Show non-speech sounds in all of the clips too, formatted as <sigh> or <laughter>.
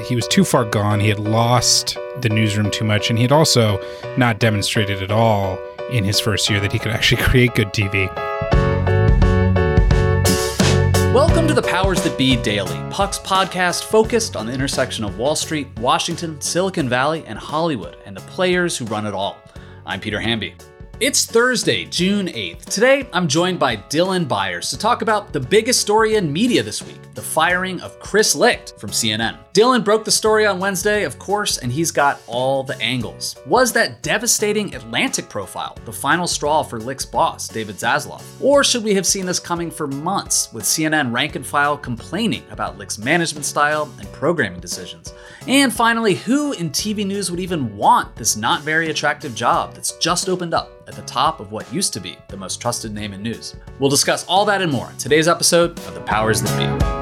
he was too far gone. He had lost the newsroom too much, and he had also not demonstrated at all in his first year that he could actually <laughs> create good TV. Welcome to the Powers That Be Daily, Puck's podcast focused on the intersection of Wall Street, Washington, Silicon Valley, and Hollywood, and the players who run it all. I'm Peter Hamby. It's Thursday, June 8th. Today, I'm joined by Dylan Byers to talk about the biggest story in media this week the firing of Chris Licht from CNN. Dylan broke the story on Wednesday, of course, and he's got all the angles. Was that devastating Atlantic profile the final straw for Licht's boss, David Zaslav? Or should we have seen this coming for months, with CNN rank and file complaining about Licht's management style and programming decisions? And finally, who in TV news would even want this not very attractive job that's just opened up at the top of what used to be the most trusted name in news? We'll discuss all that and more in today's episode of The Powers That Be.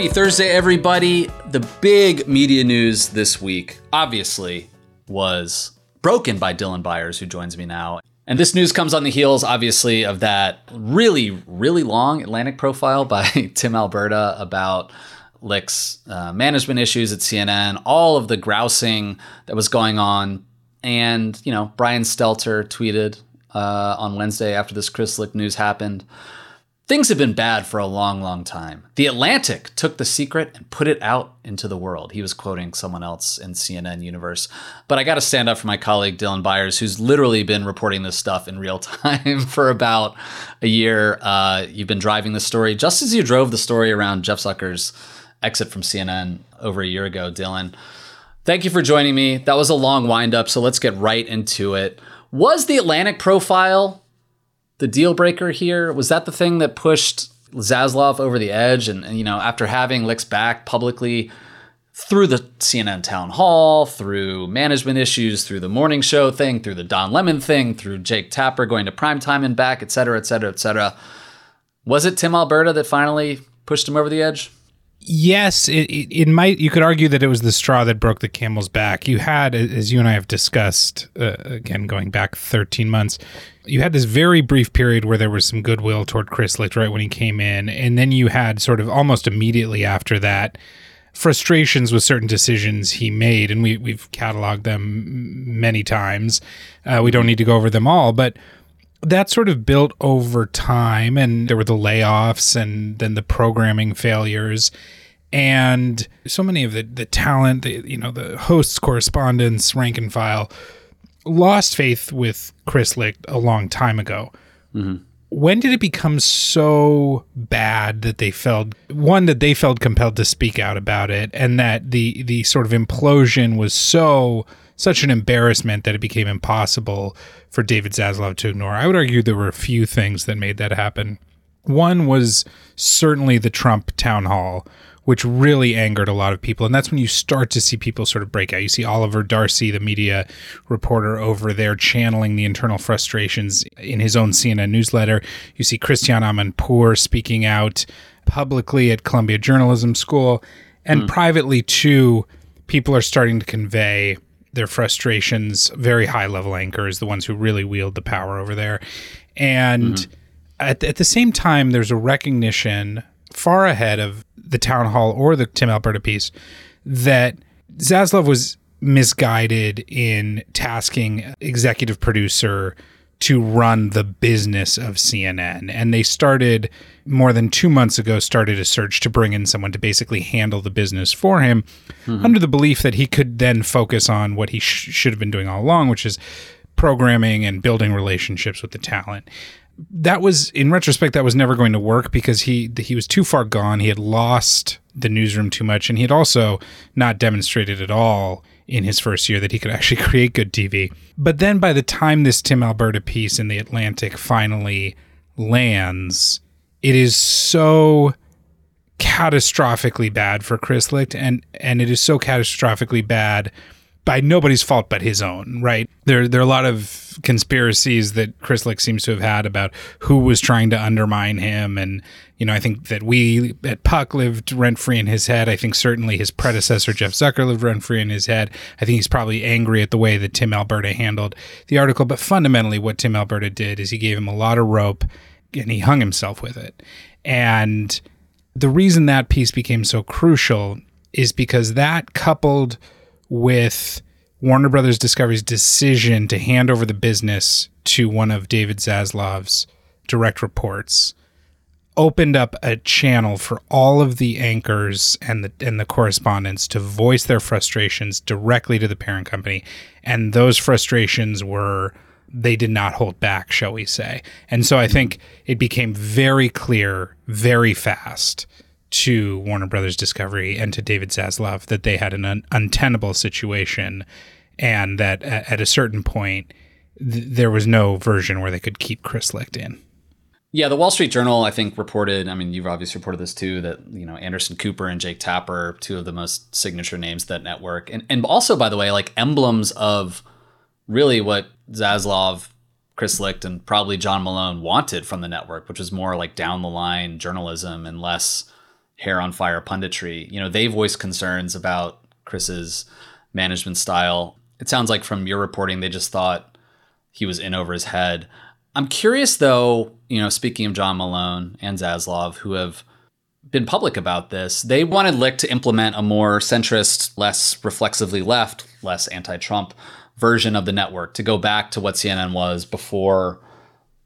Happy Thursday, everybody. The big media news this week, obviously, was broken by Dylan Byers, who joins me now. And this news comes on the heels, obviously, of that really, really long Atlantic profile by <laughs> Tim Alberta about Licht's uh, management issues at CNN, all of the grousing that was going on. And, you know, Brian Stelter tweeted uh, on Wednesday after this Chris Licht news happened Things have been bad for a long, long time. The Atlantic took the secret and put it out into the world. He was quoting someone else in CNN Universe. But I got to stand up for my colleague Dylan Byers, who's literally been reporting this stuff in real <laughs> time for about a year. Uh, you've been driving the story just as you drove the story around Jeff Zucker's exit from CNN over a year ago, Dylan. Thank you for joining me. That was a long windup, so let's get right into it. Was the Atlantic profile the deal breaker here? Was that the thing that pushed Zaslav over the edge? And, and you know, after having Licht's back publicly through the CNN town hall, through management issues, through the morning show thing, through the Don Lemon thing, through Jake Tapper going to primetime and back, et cetera, et cetera, et cetera. Was it Tim Alberta that finally pushed him over the edge? Yes, it, it, it, might. You could argue that it was the straw that broke the camel's back. You had, as you and I have discussed, uh, again going back 13 months, you had this very brief period where there was some goodwill toward Chris Licht right when he came in, and then you had sort of almost immediately after that frustrations with certain decisions he made, and we we've cataloged them many times. Uh, we don't need to go over them all, but that sort of built over time, and there were the layoffs, and then the programming failures and so many of the the talent, the, you know, the hosts, correspondents, rank and file lost faith with Chris Licht a long time ago. Mm-hmm. When did it become so bad that they felt one that they felt compelled to speak out about it, and that the the sort of implosion was so such an embarrassment that it became impossible for David Zaslav to ignore? I would argue there were a few things that made that happen. One was certainly the Trump town hall, which really angered a lot of people. And that's when you start to see people sort of break out. You see Oliver Darcy, the media reporter over there, channeling the internal frustrations in his own CNN newsletter. You see Christiane Amanpour speaking out publicly at Columbia Journalism School. And mm. privately, too, people are starting to convey their frustrations, very high level anchors, the ones who really wield the power over there. And mm-hmm. at, at the same time, there's a recognition far ahead of the town hall or the Tim Alberta piece that Zaslav was misguided in tasking executive producer to run the business of CNN. And they started more than two months ago, started a search to bring in someone to basically handle the business for him mm-hmm. under the belief that he could then focus on what he sh- should have been doing all along, which is programming and building relationships with the talent. That was, in retrospect, that was never going to work because he he was too far gone. He had lost the newsroom too much, and he had also not demonstrated at all in his first year that he could actually <laughs> create good TV. But then by the time this Tim Alberta piece in the Atlantic finally lands, it is so catastrophically bad for Chris Licht and and it is so catastrophically bad by nobody's fault but his own, right? There there are a lot of conspiracies that Chris Licht seems to have had about who was trying to undermine him and you know, I think that we at Puck lived rent free in his head. I think certainly his predecessor Jeff Zucker lived rent free in his head. I think he's probably angry at the way that Tim Alberta handled the article, but fundamentally what Tim Alberta did is he gave him a lot of rope and he hung himself with it. And the reason that piece became so crucial is because that coupled with Warner Brothers Discovery's decision to hand over the business to one of David Zaslav's direct reports opened up a channel for all of the anchors and the and the correspondents to voice their frustrations directly to the parent company and those frustrations were they did not hold back, shall we say. And so I think it became very clear very fast to Warner Brothers Discovery and to David Zaslav that they had an un- untenable situation and that at, at a certain point th- there was no version where they could keep Chris Licht in. Yeah, the Wall Street Journal, I think, reported. I mean, you've obviously reported this too. That you know Anderson Cooper and Jake Tapper, two of the most signature names that network, and and also by the way, like emblems of really what Zaslav, Chris Licht, and probably John Malone wanted from the network, which was more like down the line journalism and less hair on fire punditry. You know, they voiced concerns about Chris's management style. It sounds like from your reporting, they just thought he was in over his head. I'm curious though, you know, speaking of John Malone and Zaslav, who have been public about this, they wanted Licht to implement a more centrist, less reflexively left, less anti Trump version of the network to go back to what CNN was before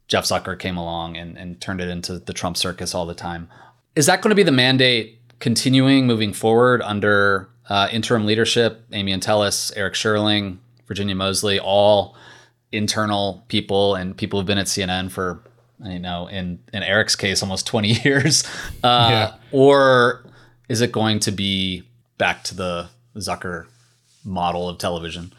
Jeff Zucker came along and, and turned it into the Trump circus all the time. Is that going to be the mandate continuing moving forward under uh, interim leadership? Amy Entelis, Eric Sherling, Virginia Moseley, all internal people and people who've been at CNN for, you know, in, in Eric's case, almost 20 <laughs> years. Uh, yeah. Or is it going to be back to the Zucker model of television?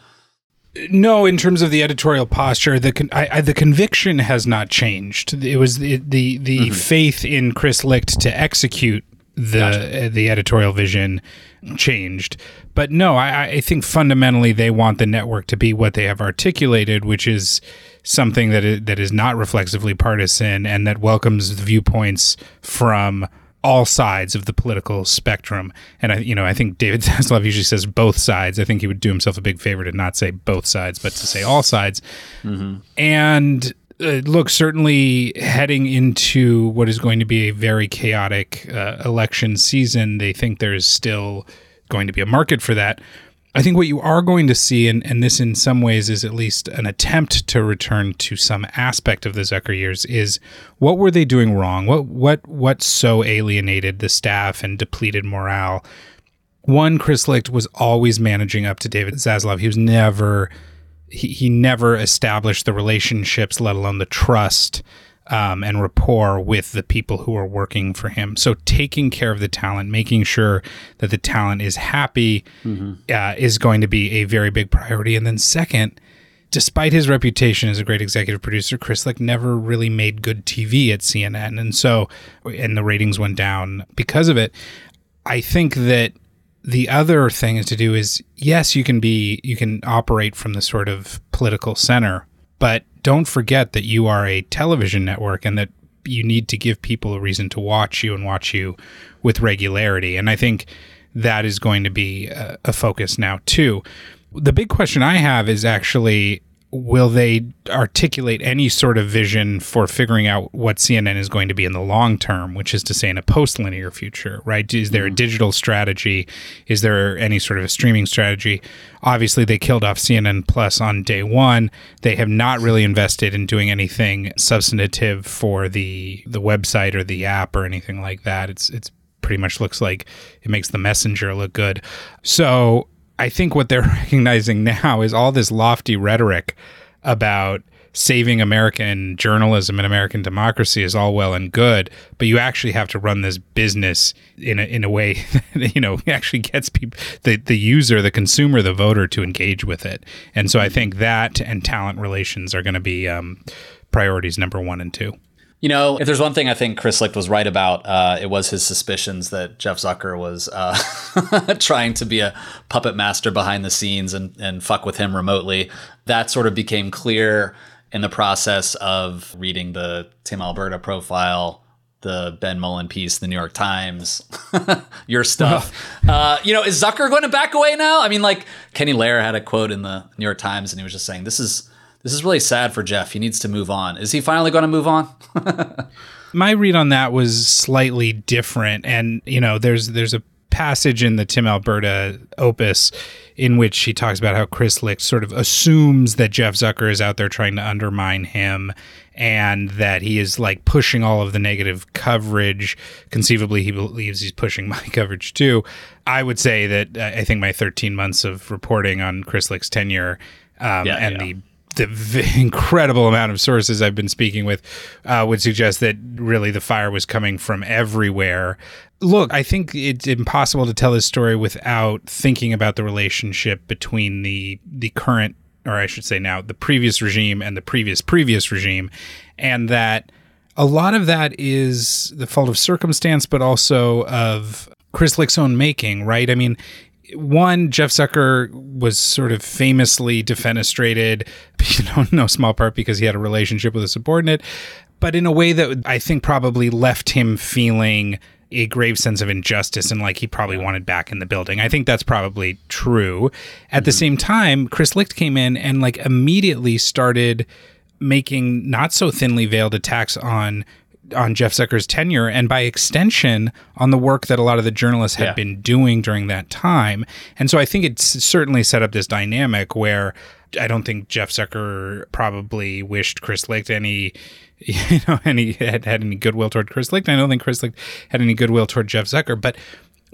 No, in terms of the editorial posture, the con- I, I, the conviction has not changed. It was the the, the mm-hmm. faith in Chris Licht to execute the gotcha. uh, the editorial vision changed. But no, I, I think fundamentally they want the network to be what they have articulated, which is something that is, that is not reflexively partisan and that welcomes viewpoints from all sides of the political spectrum. And I, you know, I think David <laughs> Zaslav usually says both sides. I think he would do himself a big favor to not say both sides, but to say all sides. Mm-hmm. And uh, look, certainly heading into what is going to be a very chaotic uh, election season, they think there's still going to be a market for that. I think what you are going to see, and, and this in some ways is at least an attempt to return to some aspect of the Zucker years, is what were they doing wrong? What what what so alienated the staff and depleted morale? One, Chris Licht was always managing up to David Zaslav. He was never he, he never established the relationships, let alone the trust um, and rapport with the people who are working for him. So taking care of the talent, making sure that the talent is happy, mm-hmm. uh, is going to be a very big priority. And then second, despite his reputation as a great executive producer, Chris Licht never really made good TV at CNN, and so and the ratings went down because of it. I think that the other thing is to do is yes, you can be you can operate from the sort of political center, but don't forget that you are a television network and that you need to give people a reason to watch you and watch you with regularity. And I think that is going to be a, a focus now too. The big question I have is actually will they articulate any sort of vision for figuring out what CNN is going to be in the long term, which is to say in a post-linear future, right? Is there a mm-hmm. digital strategy? Is there any sort of a streaming strategy? Obviously, they killed off CNN Plus on day one. They have not really invested in doing anything substantive for the the website or the app or anything like that. It's it's pretty much looks like it makes the messenger look good. So I think what they're <laughs> recognizing now is all this lofty rhetoric about saving American journalism and American democracy is all well and good, but you actually have to run this business in a, in a way <laughs> that you know <laughs> actually gets people the the user, the consumer, the voter to engage with it. And so I think that and talent relations are going to be um, priorities number one and two. You know, if there's one thing I think Chris Licht was right about, uh, it was his suspicions that Jeff Zucker was uh, <laughs> trying to be a puppet master behind the scenes and, and fuck with him remotely. That sort of became clear in the process of reading the Tim Alberta profile, the Ben Mullin piece, the New York Times, <laughs> your stuff. <laughs> uh, you know, is Zucker going to back away now? I mean, like Kenny Lair had a quote in the New York Times, and he was just saying, "This is this is really sad for Jeff. He needs to move on. Is he finally going to move on?" <laughs> My read on that was slightly different, and you know, there's there's a passage in the Tim Alberta opus in which he talks about how Chris Licht sort of assumes that Jeff Zucker is out there trying to undermine him and that he is like pushing all of the negative coverage. Conceivably, he believes he's pushing <laughs> my coverage too. I would say that uh, I think my 13 months of reporting on Chris Licht's tenure um, yeah, and yeah. the the <laughs> incredible amount of sources I've been speaking with uh, would suggest that really the fire was coming from everywhere look, I think it's impossible to tell this story without thinking about the relationship between the the current, or I should say now, the previous regime and the previous previous regime, and that a lot of that is the fault of circumstance, but also of Chris Licht's own making, right? I mean, one, Jeff Zucker was sort of famously defenestrated, <laughs> you know, no small part because he had a relationship with a subordinate, but in a way that I think probably left him feeling a grave sense of injustice and like he probably wanted back in the building. I think that's probably true. At mm-hmm. the same time, Chris Licht came in and like immediately started making not so thinly veiled attacks on on Jeff Zucker's tenure and by extension on the work that a lot of the journalists had yeah. been doing during that time. And so I think it's certainly set up this dynamic where I don't think Jeff Zucker probably wished Chris Licht any <laughs> you know, any had, had any goodwill toward Chris Licht. I don't think Chris Licht had any goodwill toward Jeff Zucker. But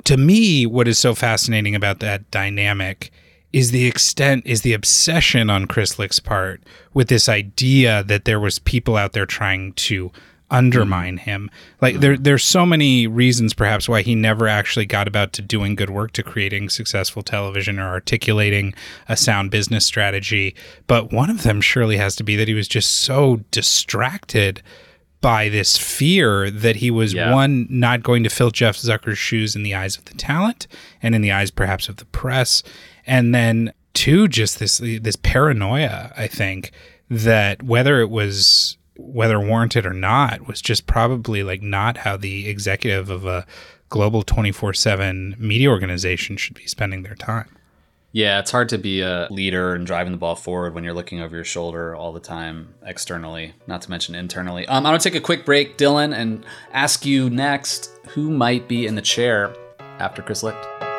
to me, what is so fascinating about that dynamic is the extent, is the obsession on Chris Licht's part with this idea that there was people out there trying to undermine mm. him. Like there mm. there's so many reasons perhaps why he never actually got about to doing good work to creating successful television or articulating a sound business strategy, but one of them surely has to be that he was just so distracted by this fear that he was yeah. one not going to fill Jeff Zucker's shoes in the eyes of the talent and in the eyes perhaps of the press and then two just this this paranoia I think that whether it was whether warranted or not, was just probably like not how the executive of a global 24 7 media organization should be spending their time. Yeah, it's hard to be a leader and driving the ball forward when you're looking over your shoulder all the time externally, not to mention internally. Um, I'm going to take a quick break, Dylan, and ask you next who might be in the chair after Chris Licht.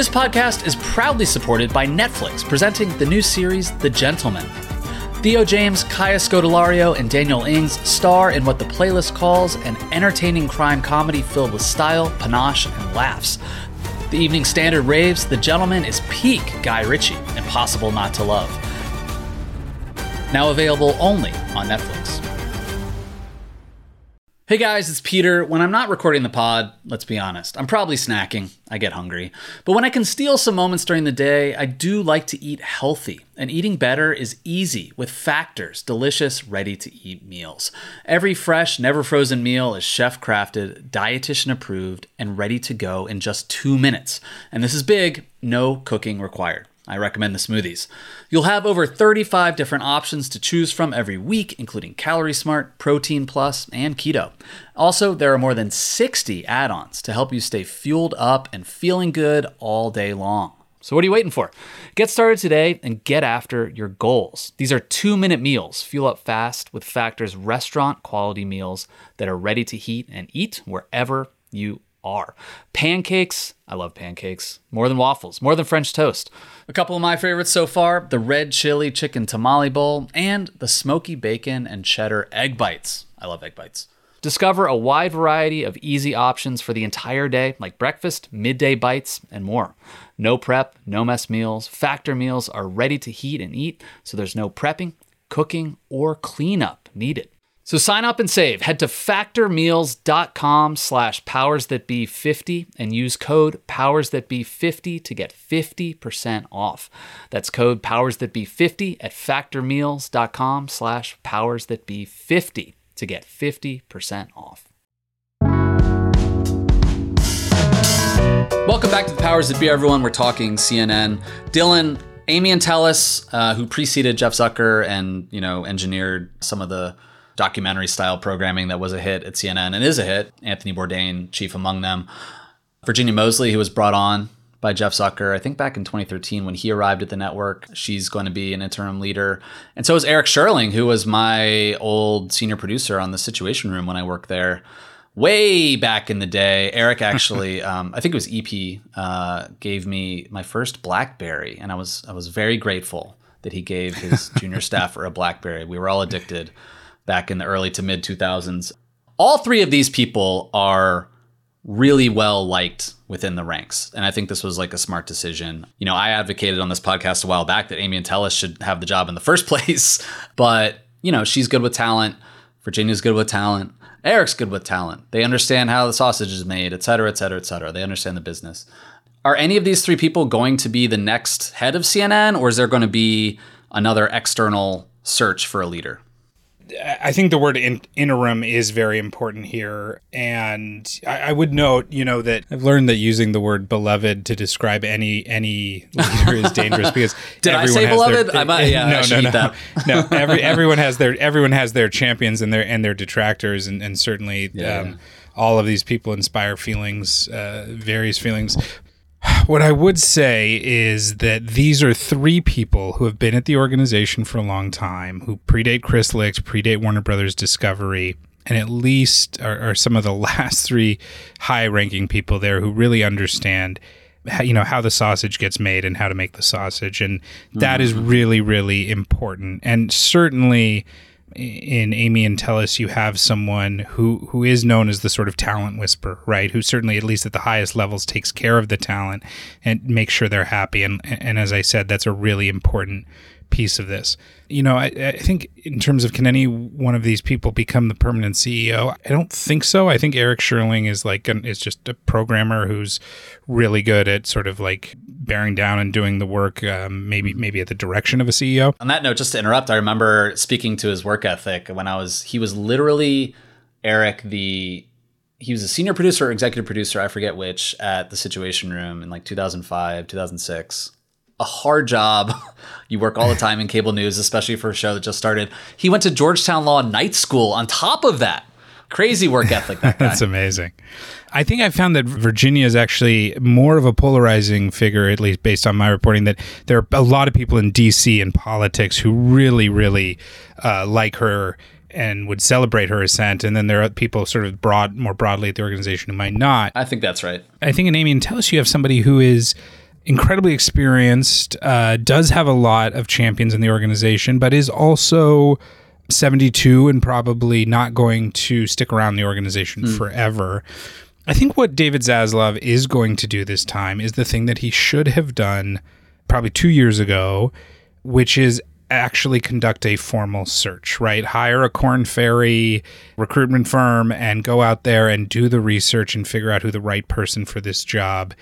This podcast is proudly supported by Netflix, presenting the new series The Gentlemen. Theo James, Kaya Scodelario, and Daniel Ings star in what the playlist calls an entertaining crime comedy filled with style, panache, and laughs. The Evening Standard raves The Gentlemen is peak Guy Ritchie, impossible not to love. Now available only on Netflix. Hey guys, it's Peter. When I'm not recording the pod, let's be honest, I'm probably snacking. I get hungry. But when I can steal some moments during the day, I do like to eat healthy. And eating better is easy with Factor's delicious, ready to eat meals. Every fresh, never frozen meal is chef crafted, dietitian approved, and ready to go in just two minutes. And this is big no cooking required. I recommend the smoothies. You'll have over 35 different options to choose from every week, including Calorie Smart, Protein Plus, and Keto. Also, there are more than 60 add ons to help you stay fueled up and feeling good all day long. So, what are you waiting for? Get started today and get after your goals. These are two minute meals. Fuel up fast with Factor's restaurant quality meals that are ready to heat and eat wherever you are. Pancakes, I love pancakes, more than waffles, more than French toast. A couple of my favorites so far the red chili chicken tamale bowl and the smoky bacon and cheddar egg bites. I love egg bites. Discover a wide variety of easy options for the entire day, like breakfast, midday bites, and more. No prep, no mess meals. Factor meals are ready to heat and eat, so there's no prepping, cooking, or cleanup needed. So sign up and save. Head to factormeals.com slash powersthatbe50 and use code powersthatbe50 to get 50% off. That's code powersthatbe50 at factormeals.com slash powersthatbe50 to get 50% off. Welcome back to the Powers That Be, everyone. We're talking CNN. Dylan, Amy Entelis, uh, who preceded Jeff Zucker and, you know, engineered some of the documentary style programming that was a hit at CNN and is a hit. Anthony Bourdain, chief among them. Virginia Moseley, who was brought on by Jeff Zucker, I think back in 2013 when he arrived at the network. She's going to be an interim leader. And so is Eric Sherling, who was my old senior producer on the Situation Room when I worked there way back in the day. Eric <laughs> actually, um, I think it was EP, uh, gave me my first BlackBerry, and I was I was very grateful that he gave his junior <laughs> staffer a BlackBerry. We were all addicted back in the early to mid 2000s. All three of these people are really well liked within the ranks. And I think this was like a smart decision. You know, I advocated on this podcast a while back that Amy Entelis should have the job in the <laughs> first place, but you know, she's good with talent. Virginia's good with talent. Eric's good with talent. They understand how the sausage is made, et cetera, et cetera, et cetera. They understand the business. Are any of these three people going to be the next head of CNN, or is there going to be another external search for a leader? I think the word in, interim is very important here, and I, I, would note, you know, that I've learned that using the word beloved to describe any any leader is dangerous because <laughs> did I say beloved? Their, I might, yeah, <laughs> no, I no, no, <laughs> no. Every, everyone has their everyone has their champions and their and their detractors, and and certainly. Yeah, um, yeah. All of these people inspire feelings, uh, various feelings. What I would say is that these are three people who have been at the organization for a long time, who predate Chris Licht, predate Warner Brothers Discovery, and at least are, are some of the <laughs> last three high-ranking people there who really understand how, you know how the sausage gets made and how to make the sausage and that mm-hmm. is really really important and certainly in Amy Entelis, you have someone who who is known as the sort of talent whisperer, right? Who certainly, at least at the highest levels, takes care of the talent and makes sure they're happy. And and as I said, that's a really important piece of this. You know, I, I, think in terms of can any one of these people become the permanent CEO? I don't think so. I think Eric Sherling is like an, is just a programmer who's really good at sort of like bearing down and doing the work. Um, maybe maybe at the direction of a CEO. On that note, just to interrupt, I remember speaking to his work ethic when I was. He was literally Eric the he was a senior producer or executive producer, I forget which, at the Situation Room in like 2005, 2006 a hard job. <laughs> You work all the time in cable news, especially for a show that just started. He went to Georgetown Law Night School on top of that. Crazy work ethic, that <laughs> guy. That's amazing. I think I found that Virginia is actually more of a polarizing figure, at least based on my reporting, that there are a lot of people in DC and politics who really, really uh, like her and would celebrate her ascent, and then there are people sort of broad, more broadly at the organization who might not. I think that's right. I think in Amy Entelis you have somebody who is incredibly experienced, uh, does have a lot of champions in the organization, but is also 72 and probably not going to stick around the organization mm. forever. I think what David Zaslav is going to do this time is the thing that he should have done probably two years ago, which is actually conduct a formal search, right? Hire a Korn Ferry recruitment firm and go out there and do the research and figure out who the right person for this job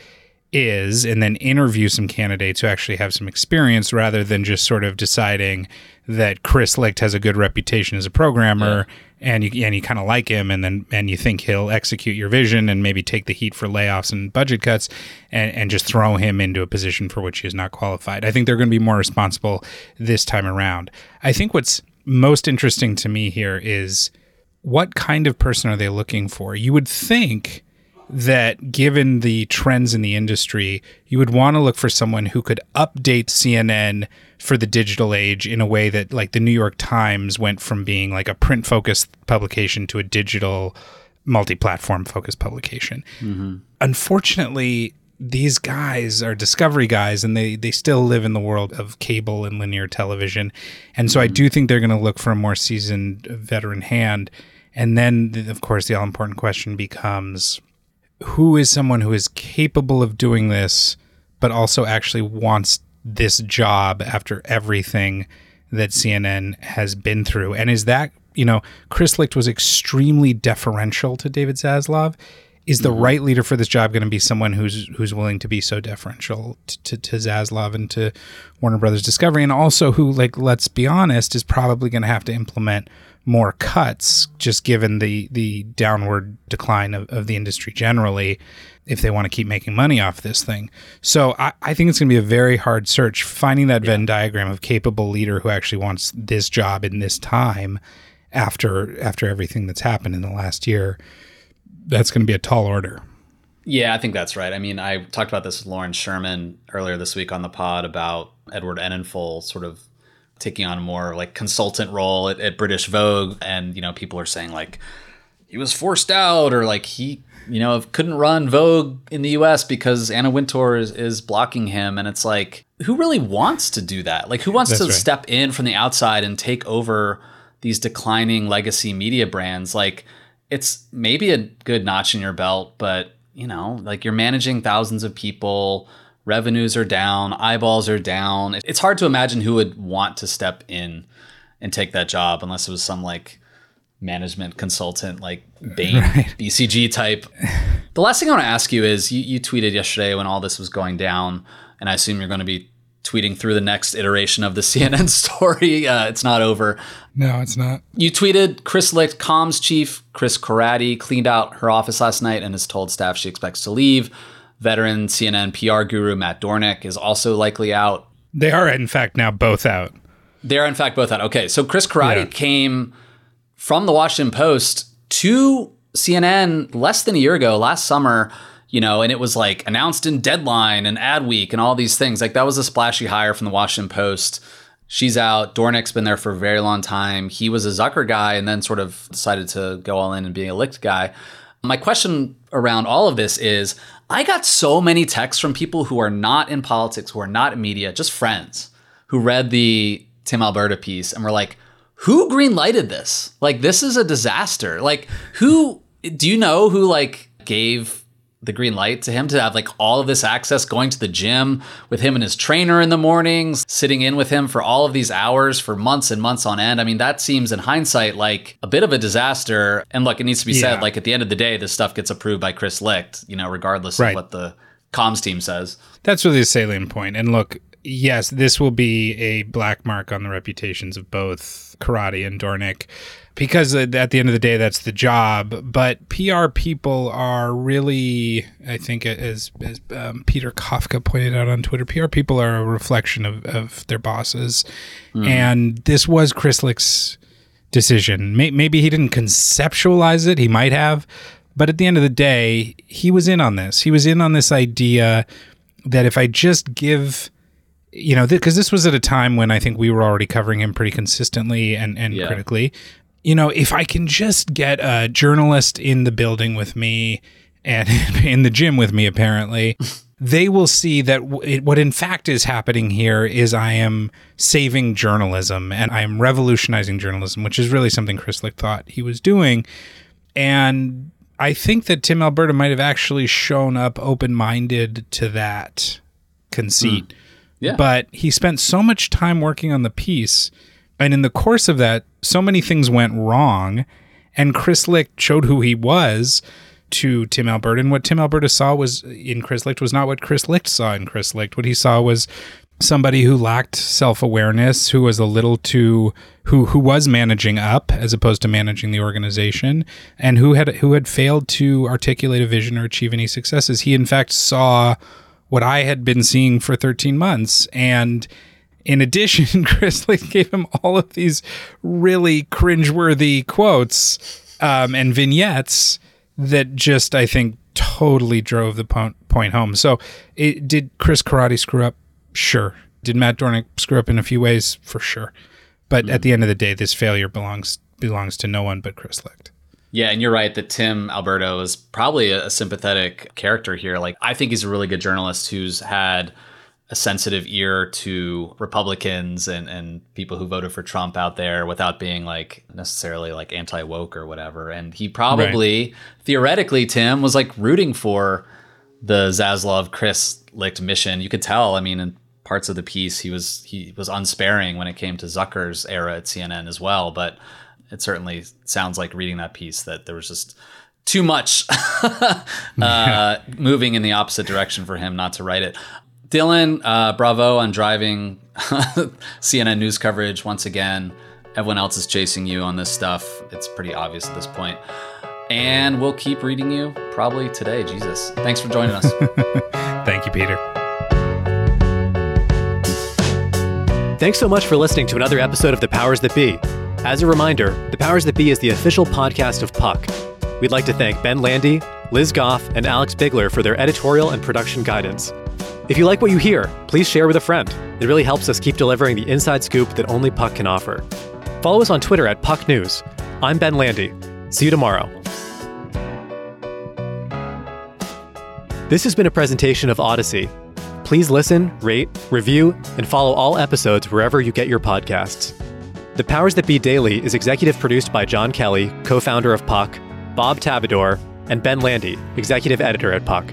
is and then interview some candidates who actually have some experience rather than just sort of deciding that Chris Licht has a good reputation as a programmer yeah. and you and you kind of like him and then and you think he'll execute your vision and maybe take the heat for layoffs and budget cuts and, and just throw him into a position for which he is not qualified. I think they're going to be more responsible this time around. I think what's most interesting to me here is what kind of person are they looking for? You would think that given the trends in the industry, you would want to look for someone who could update CNN for the digital age in a way that like the New York Times went from being like a print focused publication to a digital multi-platform focused publication. Mm-hmm. Unfortunately, these guys are discovery guys and they they still live in the world of cable and linear television. And so mm-hmm. I do think they're going to look for a more seasoned veteran hand And then, of course, the all important question becomes who is someone who is capable of doing this, but also actually wants this job after everything that CNN has been through? And is that, you know, Chris Licht was extremely deferential to David Zaslav. Is the mm-hmm. right leader for this job going to be someone who's who's willing to be so deferential to, to, to Zaslav and to Warner Brothers Discovery, and also who, like, let's be honest, is probably going to have to implement more cuts, just given the the downward decline of, of the industry generally, if they want to keep making money off this thing. So I, I think it's going to be a very hard search finding that yeah. Venn diagram of capable leader who actually wants this job in this time after after everything that's happened in the last year. That's going to be a tall order. Yeah, I think that's right. I mean, I talked about this with Lauren Sherman earlier this week on the pod about Edward Enninful sort of taking on a more like consultant role at, at British Vogue, and you know people are saying like he was forced out or like he you know couldn't run Vogue in the U.S. because Anna Wintour is, is blocking him, and it's like who really wants to do that? Like who wants That's to right. step in from the outside and take over these declining legacy media brands? Like it's maybe a good notch in your belt, but you know like you're managing thousands of people revenues are down, eyeballs are down. It's hard to imagine who would want to step in and take that job unless it was some like management consultant like Bain <laughs> right. BCG type. The last thing I want to ask you is you, you tweeted yesterday when all this was going down, and I assume you're going to be tweeting through the next iteration of the <laughs> CNN story. Uh, it's not over. No, it's not. You tweeted Chris Licht, comms chief Kris Coratti, cleaned out her office last night and has told staff she expects to leave. Veteran CNN PR guru Matt Dornic is also likely out. They are, in fact, now both out. They are, in fact, both out. Okay, so Kris Coratti yeah. came from the Washington Post to CNN less than a year ago, last summer, you know, and it was like announced in Deadline and Adweek and all these things. Like that was a splashy hire from the Washington Post. She's out. Dornic's been there for a very long time. He was a Zucker guy and then sort of decided to go all in and being a Licht guy. My question around all of this is I got so many texts from people who are not in politics, who are not in media, just friends who read the Tim Alberta piece and were like, who green lighted this? Like, this is a disaster. Like, who do you know who like gave the green light to him to have like all of this access going to the gym with him and his trainer in the mornings sitting in with him for all of these hours for months and months on end i mean that seems in hindsight like a bit of a disaster and look it needs to be yeah. said like at the end of the day this stuff gets approved by chris licht you know regardless right. of what the comms team says that's really a salient point. point and look yes this will be a black mark on the reputations of both Coratti and dornic because at the end of the day, that's the job. But PR people are really, I think, as, as um, Peter Kafka pointed out on Twitter, PR people are a reflection of, of their bosses. Mm. And this was Chris Licht's decision. Maybe he didn't conceptualize it, he might have. But at the end of the day, he was in on this. He was in on this idea that if I just give you know, because th- this was at a time when I think we were already covering him pretty consistently and, and yeah. critically you know, if I can just get a journalist in the building with me and <laughs> in the gym with me, apparently, <laughs> they will see that w- what in fact is happening here is I am saving journalism and I am revolutionizing journalism, which is really something Chris Licht thought he was doing. And I think that Tim Alberta might have actually shown up open minded to that conceit. Mm. But he spent so much time working on the piece and in the course of that, so many things went wrong. And Chris Licht showed who he was to Tim Alberta. And what Tim Alberta saw was in Chris Licht was not what Chris Licht saw in Chris Licht. What he saw was somebody who lacked self-awareness, who was a little too who who was managing up as opposed to managing the organization, and who had who had failed to articulate a vision or achieve any successes. He in fact saw what I had been seeing for 13 months and in addition, <laughs> Chris Licht gave him all of these really cringeworthy quotes um, and vignettes that just, I think, totally drove the po- point home. So, it, did Kris Coratti screw up? Sure. Did Matt Dornic screw up in a few ways? For sure. But mm-hmm. at the end of the day, this failure belongs belongs to no one but Chris Licht. Yeah, and you're right that Tim Alberta is probably a sympathetic character here. Like, I think he's a really good journalist who's had a sensitive ear to Republicans and, and people who voted for Trump out there without being like necessarily like anti woke or whatever. And he probably right. theoretically, Tim was like rooting for the Zaslav Chris Licht mission. You could tell. I mean, in parts of the piece, he was he was unsparing when it came to Zucker's era at CNN as well. But it certainly sounds like reading that piece that there was just too much <laughs> uh, moving in the opposite direction for him not to write it. Dylan, uh, bravo on driving <laughs> CNN news coverage once again. Everyone else is chasing you on this stuff. It's pretty obvious at this point. And we'll keep reading you probably today. Jesus. Thanks for joining us. <laughs> Thank you, Peter. Thanks so much for listening to another episode of The Powers That Be. As a reminder, The Powers That Be is the official podcast of Puck. We'd like to thank Ben Landy, Liz Goff, and Alex Bigler for their editorial and production guidance. If you like what you hear, please share with a friend. It really helps us keep delivering the inside scoop that only Puck can offer. Follow us on Twitter at Puck News. I'm Ben Landy. See you tomorrow. This has been a presentation of Audacy. Please listen, rate, review, and follow all episodes wherever you get your podcasts. The Powers That Be Daily is executive produced by John Kelly, co founder of Puck, Bob Tabador, and Ben Landy, executive editor at Puck.